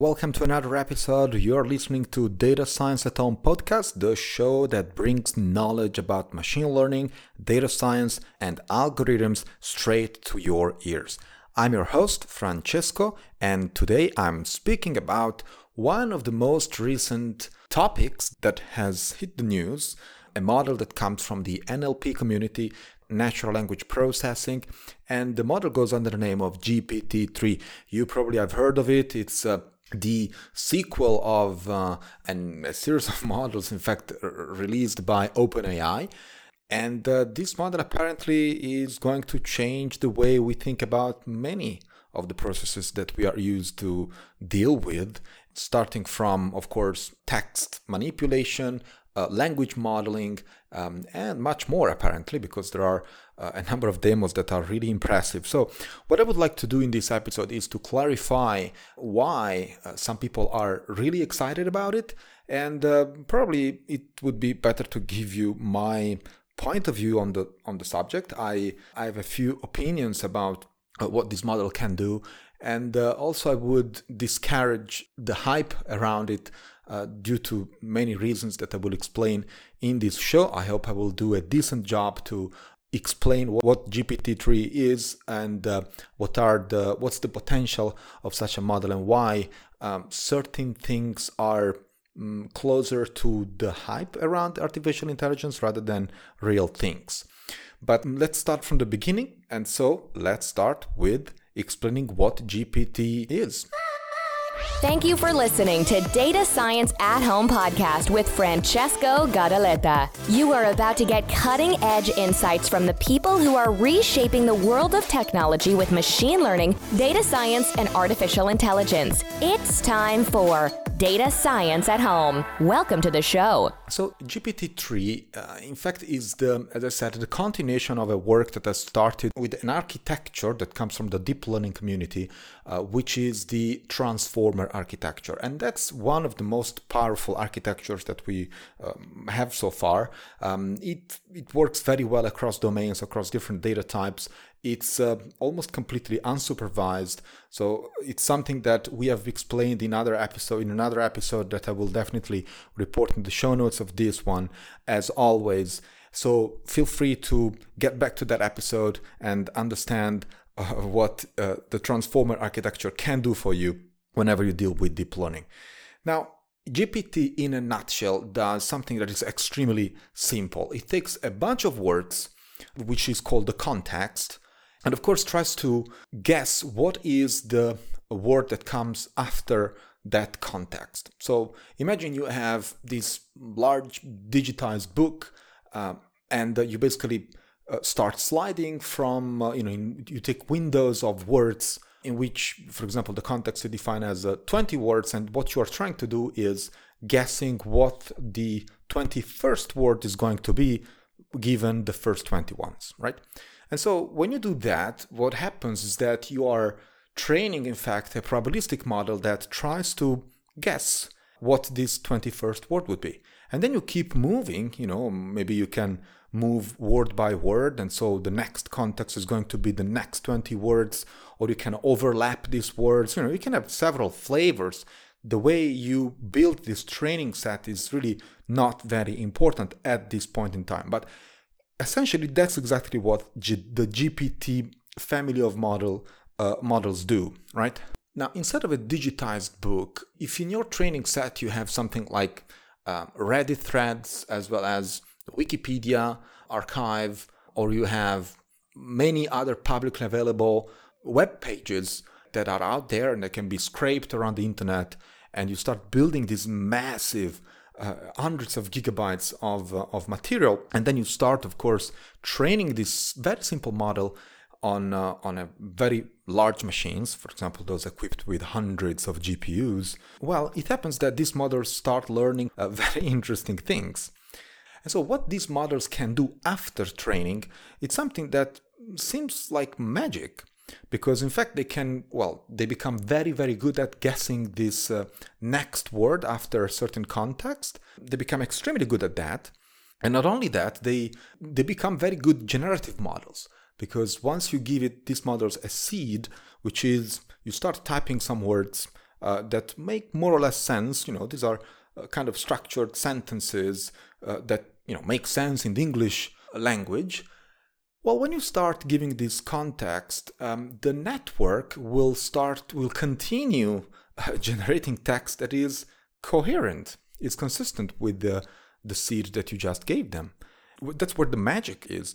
Welcome to another episode. You're listening to Data Science at Home podcast, the show that brings knowledge about machine learning, data science, and algorithms straight to your ears. I'm your host, Francesco, and today I'm speaking about one of the most recent topics that has hit the news, a model that comes from the NLP community natural language processing and the model goes under the name of gpt-3 you probably have heard of it it's uh, the sequel of uh, a series of models, in fact, r- released by OpenAI. And uh, this model apparently is going to change the way we think about many of the processes that we are used to deal with, starting from, of course, text manipulation, uh, language modeling, um, and much more apparently, because there are uh, a number of demos that are really impressive. So, what I would like to do in this episode is to clarify why uh, some people are really excited about it, and uh, probably it would be better to give you my point of view on the on the subject. I I have a few opinions about uh, what this model can do, and uh, also I would discourage the hype around it uh, due to many reasons that I will explain in this show. I hope I will do a decent job to explain what GPT-3 is and uh, what are the what's the potential of such a model and why um, certain things are um, closer to the hype around artificial intelligence rather than real things. But let's start from the beginning and so let's start with explaining what GPT is. Thank you for listening to Data Science at Home podcast with Francesco Gadaletta. You are about to get cutting edge insights from the people who are reshaping the world of technology with machine learning, data science, and artificial intelligence. It's time for Data Science at Home. Welcome to the show. So, GPT-3, uh, in fact, is the, as I said, the continuation of a work that has started with an architecture that comes from the deep learning community, uh, which is the transformer architecture, and that's one of the most powerful architectures that we um, have so far. Um, it it works very well across domains, across different data types, it's uh, almost completely unsupervised. So it's something that we have explained in other episode in another episode that i will definitely report in the show notes of this one as always. So feel free to get back to that episode and understand uh, what uh, the transformer architecture can do for you whenever you deal with deep learning. Now GPT in a nutshell does something that is extremely simple. It takes a bunch of words, which is called the context, and of course tries to guess what is the word that comes after that context. So imagine you have this large digitized book, uh, and uh, you basically uh, start sliding from uh, you know in, you take windows of words in which, for example, the context is defined as uh, 20 words, and what you are trying to do is guessing what the 21st word is going to be given the first 20 ones, right? And so when you do that, what happens is that you are training, in fact, a probabilistic model that tries to guess what this 21st word would be. And then you keep moving, you know, maybe you can move word by word. And so the next context is going to be the next 20 words, or you can overlap these words. You know, you can have several flavors. The way you build this training set is really not very important at this point in time. But essentially that's exactly what G- the GPT family of model uh, models do, right? Now, instead of a digitized book, if in your training set you have something like uh, Reddit threads as well as Wikipedia archive, or you have many other publicly available web pages that are out there and that can be scraped around the internet, and you start building this massive uh, hundreds of gigabytes of, uh, of material. And then you start, of course, training this very simple model on, uh, on a very large machines, for example, those equipped with hundreds of GPUs. Well, it happens that these models start learning uh, very interesting things. And so, what these models can do after training, it's something that seems like magic because in fact they can well they become very very good at guessing this uh, next word after a certain context they become extremely good at that and not only that they they become very good generative models because once you give it these models a seed which is you start typing some words uh, that make more or less sense. You know, these are uh, kind of structured sentences uh, that you know make sense in the English language. Well, when you start giving this context, um, the network will start will continue uh, generating text that is coherent. It's consistent with the the seed that you just gave them. That's where the magic is.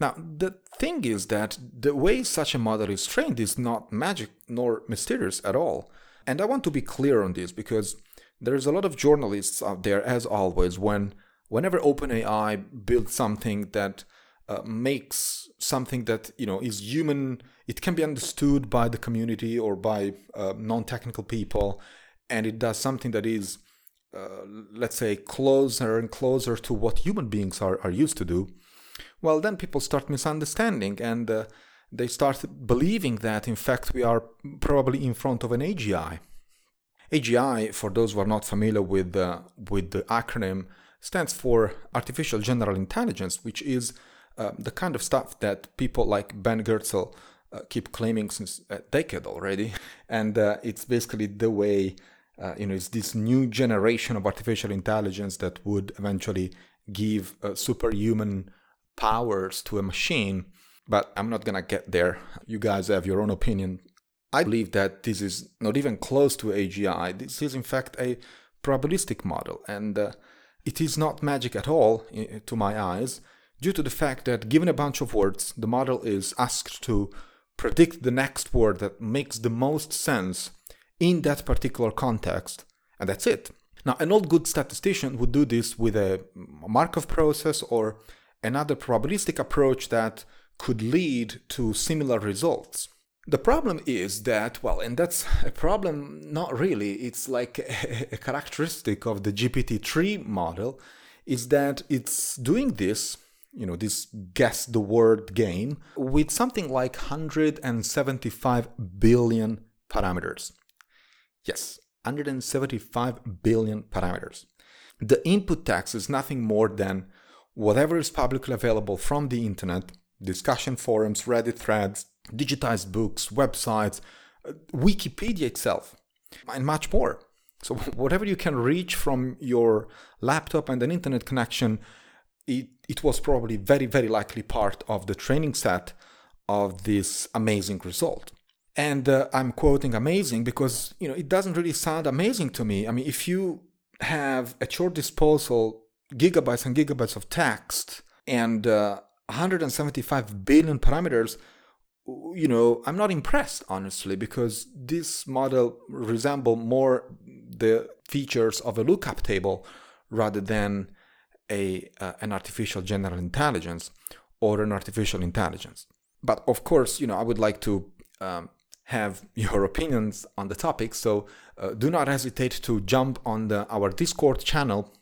Now, the thing is that the way such a model is trained is not magic nor mysterious at all. And I want to be clear on this because there's a lot of journalists out there, as always, when whenever OpenAI builds something that uh, makes something that you know is human, it can be understood by the community or by uh, non-technical people, and it does something that is, uh, let's say, closer and closer to what human beings are, are used to do well, then people start misunderstanding and uh, they start believing that, in fact, we are probably in front of an AGI. AGI, for those who are not familiar with, uh, with the acronym, stands for Artificial General Intelligence, which is uh, the kind of stuff that people like Ben Goertzel uh, keep claiming since a decade already. And uh, it's basically the way, uh, you know, it's this new generation of artificial intelligence that would eventually give superhuman powers to a machine, but I'm not gonna get there. You guys have your own opinion. I believe that this is not even close to AGI. This is, in fact, a probabilistic model, and uh, it is not magic at all, to my eyes, due to the fact that given a bunch of words, the model is asked to predict the next word that makes the most sense in that particular context, and that's it. Now, an old good statistician would do this with a Markov process or another probabilistic approach that could lead to similar results. The problem is that, well, and that's a problem, not really, it's like a, characteristic of the GPT-3 model, is that it's doing this, you know, this guess the word game with something like 175 billion parameters. Yes, 175 billion parameters. The input text is nothing more than whatever is publicly available from the internet discussion forums, Reddit threads, digitized books, websites, uh, Wikipedia itself, and much more. So, whatever you can reach from your laptop and an internet connection, it, it was probably very, very likely part of the training set of this amazing result. And uh, I'm quoting amazing because, you know, it doesn't really sound amazing to me. I mean, if you have at your disposal gigabytes and gigabytes of text and uh, 175 billion parameters, you know, I'm not impressed honestly because this model resemble more the features of a lookup table rather than a uh, an artificial general intelligence or an artificial intelligence. But of course, you know, I would like to um, have your opinions on the topic. So uh, do not hesitate to jump on the, our Discord channel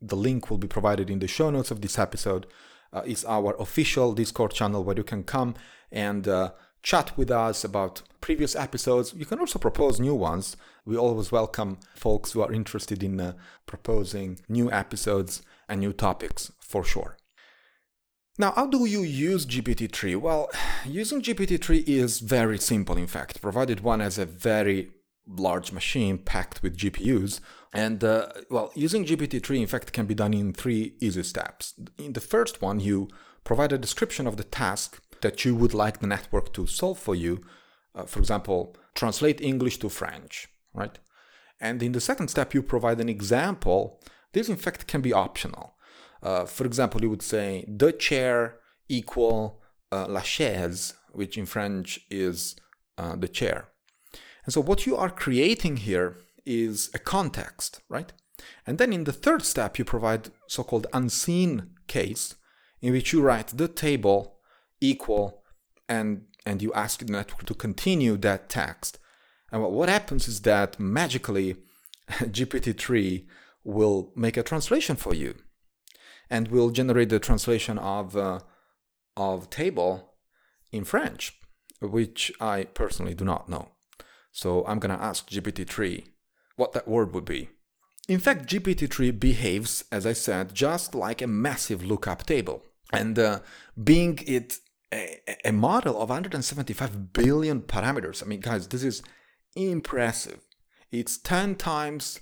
the link will be provided in the show notes of this episode, uh, is our official Discord channel where you can come and uh, chat with us about previous episodes. You can also propose new ones. We always welcome folks who are interested in uh, proposing new episodes and new topics for sure. Now, how do you use GPT-3? Well, using GPT-3 is very simple, in fact, provided one has a very large machine packed with GPUs. And uh, well, using GPT-3 in fact can be done in three easy steps. In the first one, you provide a description of the task that you would like the network to solve for you. Uh, for example, translate English to French, right? And in the second step, you provide an example. This in fact can be optional. Uh, for example, you would say the chair equal uh, la chaise, which in French is uh, the chair. And so what you are creating here is a context, right? And then in the third step, you provide so-called unseen case in which you write the table equal and and you ask the network to continue that text. And what happens is that magically GPT-3 will make a translation for you and will generate the translation of uh, of table in French, which I personally do not know. So I'm to ask GPT-3 what that word would be. In fact, GPT-3 behaves, as I said, just like a massive lookup table. And uh, being it a, a model of 175 billion parameters, I mean, guys, this is impressive. it's 10 times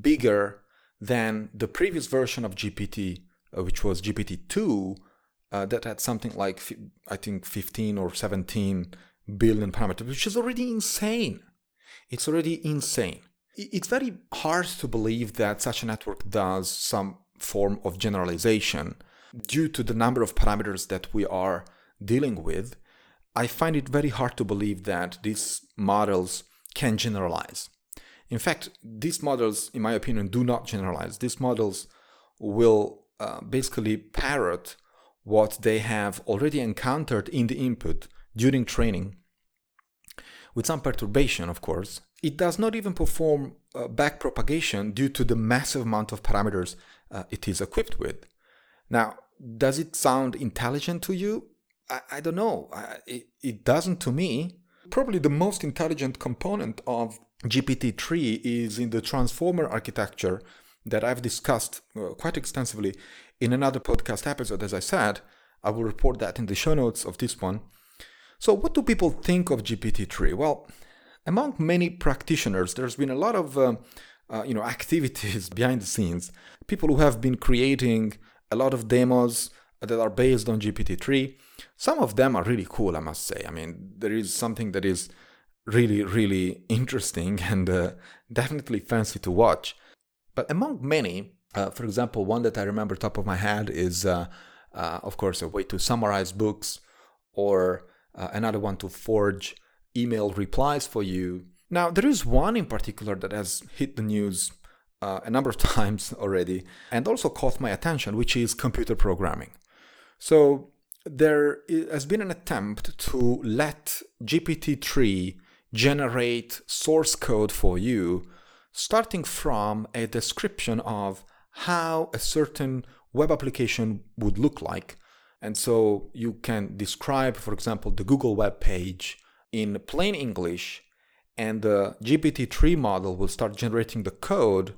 bigger than the previous version of GPT, uh, which was GPT-2, uh, that had something like, I think, 15 or 17 billion parameters, which is already insane. It's already insane. It's very hard to believe that such a network does some form of generalization due to the number of parameters that we are dealing with. I find it very hard to believe that these models can generalize. In fact, these models, in my opinion, do not generalize. These models will uh, basically parrot what they have already encountered in the input during training, with some perturbation, of course. It does not even perform uh, backpropagation due to the massive amount of parameters uh, it is equipped with. Now, does it sound intelligent to you? I, I don't know. I, it, it doesn't to me. Probably the most intelligent component of GPT-3 is in the transformer architecture that I've discussed uh, quite extensively in another podcast episode. As I said, I will report that in the show notes of this one. So, what do people think of GPT-3? Well, among many practitioners, there's been a lot of uh, uh, you know activities behind the scenes. People who have been creating a lot of demos that are based on GPT-3. Some of them are really cool, I must say. I mean, there is something that is really, really interesting and uh, definitely fancy to watch. But among many, uh, for example, one that I remember top of my head is, uh, uh of course, a way to summarize books, or uh, another one to forge email replies for you. Now, there is one in particular that has hit the news uh, a number of times already and also caught my attention, which is computer programming. So, there has been an attempt to let GPT 3 generate source code for you, starting from a description of how a certain web application would look like. And so you can describe, for example, the Google web page in plain English, and the GPT-3 model will start generating the code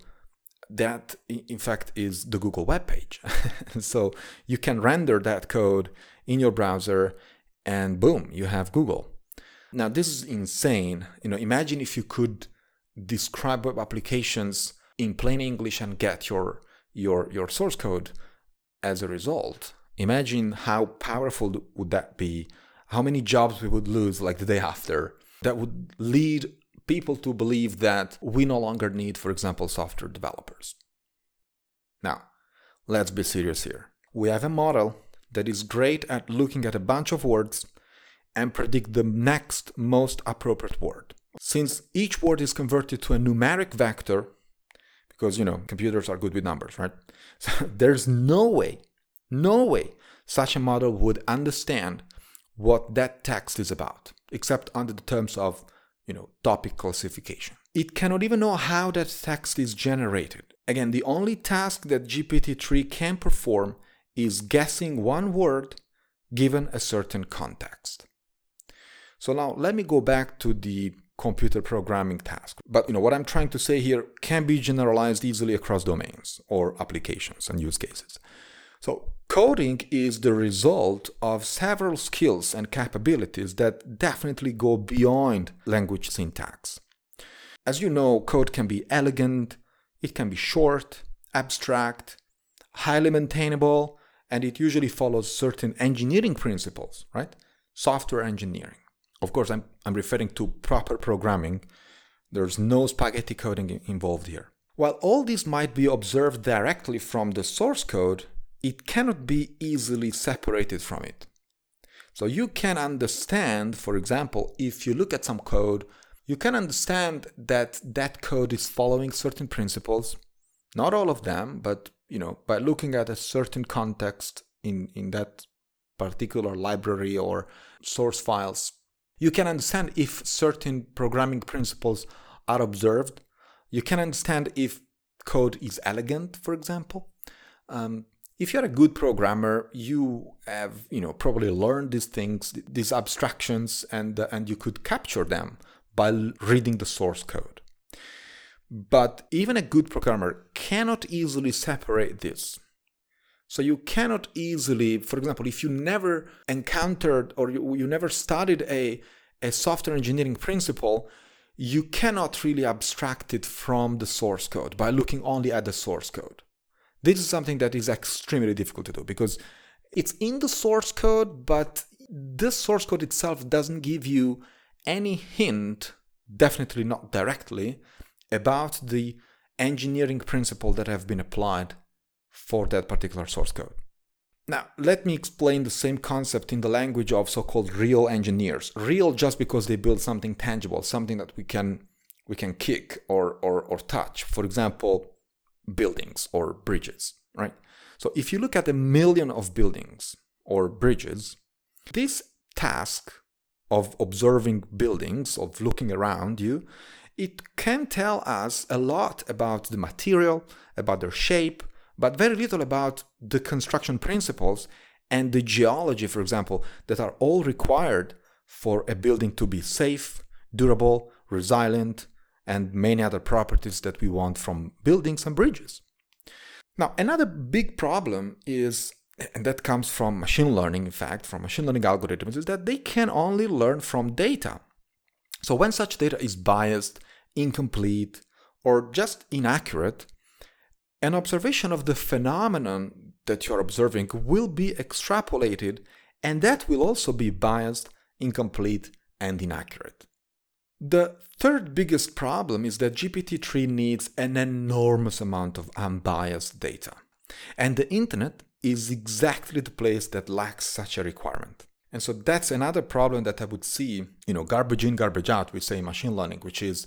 that, in fact, is the Google web page. so you can render that code in your browser, and boom, you have Google. Now, this is insane. You know, imagine if you could describe web applications in plain English and get your your your source code as a result. Imagine how powerful would that be? How many jobs we would lose like the day after? That would lead people to believe that we no longer need, for example, software developers. Now, let's be serious here. We have a model that is great at looking at a bunch of words and predict the next most appropriate word. Since each word is converted to a numeric vector, because you know computers are good with numbers, right? So there's no way, no way such a model would understand what that text is about, except under the terms of you know topic classification. It cannot even know how that text is generated. Again, the only task that GPT-3 can perform is guessing one word given a certain context. So now let me go back to the computer programming task. But you know what I'm trying to say here can be generalized easily across domains or applications and use cases. So coding is the result of several skills and capabilities that definitely go beyond language syntax. As you know, code can be elegant, it can be short, abstract, highly maintainable, and it usually follows certain engineering principles, right? Software engineering. Of course, I'm, I'm referring to proper programming. There's no spaghetti coding involved here. While all this might be observed directly from the source code, it cannot be easily separated from it. So you can understand, for example, if you look at some code, you can understand that that code is following certain principles, not all of them, but you know, by looking at a certain context in, in that particular library or source files, you can understand if certain programming principles are observed. You can understand if code is elegant, for example. Um, if you're a good programmer, you have you know probably learned these things, these abstractions, and uh, and you could capture them by reading the source code. But even a good programmer cannot easily separate this. So you cannot easily, for example, if you never encountered or you, you never studied a, a software engineering principle, you cannot really abstract it from the source code by looking only at the source code. This is something that is extremely difficult to do because it's in the source code, but this source code itself doesn't give you any hint, definitely not directly, about the engineering principle that have been applied for that particular source code. Now, let me explain the same concept in the language of so-called real engineers. Real just because they build something tangible, something that we can we can kick or or, or touch. For example, buildings or bridges, right? So if you look at a million of buildings or bridges, this task of observing buildings, of looking around you, it can tell us a lot about the material, about their shape, but very little about the construction principles and the geology, for example, that are all required for a building to be safe, durable, resilient, and many other properties that we want from buildings and bridges. Now, another big problem is, and that comes from machine learning, in fact, from machine learning algorithms, is that they can only learn from data. So when such data is biased, incomplete, or just inaccurate, an observation of the phenomenon that you're observing will be extrapolated, and that will also be biased, incomplete, and inaccurate. The third biggest problem is that GPT-3 needs an enormous amount of unbiased data. And the internet is exactly the place that lacks such a requirement. And so that's another problem that I would see, you know, garbage in, garbage out, we say in machine learning, which is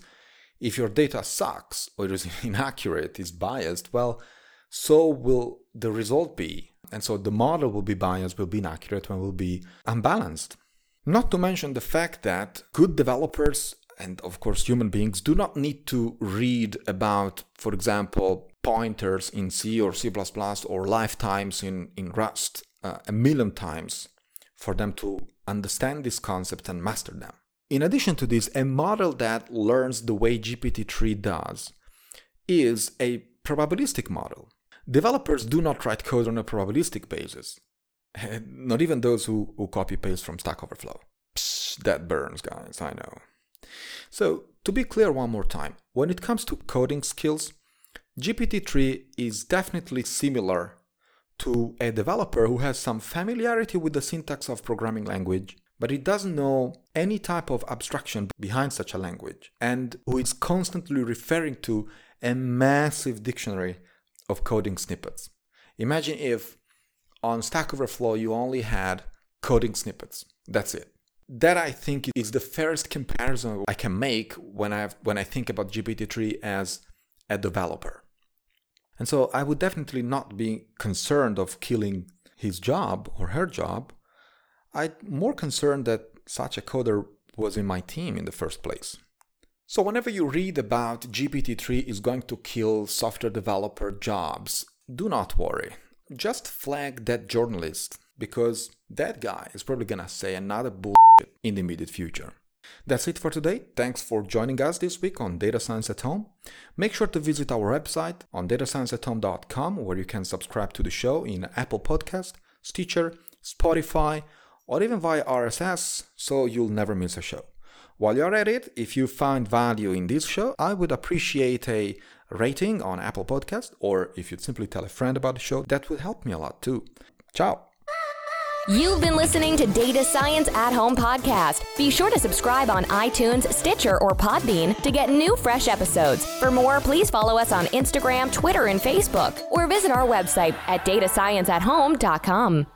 if your data sucks or is inaccurate, is biased, well, so will the result be. And so the model will be biased, will be inaccurate, and will be unbalanced. Not to mention the fact that good developers and of course human beings do not need to read about, for example, pointers in C or C++ or lifetimes in, in Rust uh, a million times for them to understand this concept and master them. In addition to this, a model that learns the way GPT-3 does is a probabilistic model. Developers do not write code on a probabilistic basis. Not even those who, who copy paste from Stack Overflow. Psh, that burns, guys, I know. So, to be clear one more time, when it comes to coding skills, GPT-3 is definitely similar to a developer who has some familiarity with the syntax of programming language but he doesn't know any type of abstraction behind such a language, and who is constantly referring to a massive dictionary of coding snippets. Imagine if on Stack Overflow you only had coding snippets. That's it. That I think is the fairest comparison I can make when I when I think about GPT-3 as a developer. And so I would definitely not be concerned of killing his job or her job I'm more concerned that such a coder was in my team in the first place. So, whenever you read about GPT-3 is going to kill software developer jobs, do not worry. Just flag that journalist because that guy is probably gonna say another bullshit in the immediate future. That's it for today. Thanks for joining us this week on Data Science at Home. Make sure to visit our website on datascienceathome.com where you can subscribe to the show in Apple Podcast, Stitcher, Spotify, or even via RSS so you'll never miss a show. While you're at it, if you find value in this show, I would appreciate a rating on Apple Podcast, or if you'd simply tell a friend about the show, that would help me a lot too. Ciao. You've been listening to Data Science at Home podcast. Be sure to subscribe on iTunes, Stitcher, or Podbean to get new fresh episodes. For more, please follow us on Instagram, Twitter, and Facebook, or visit our website at datascienceathome.com.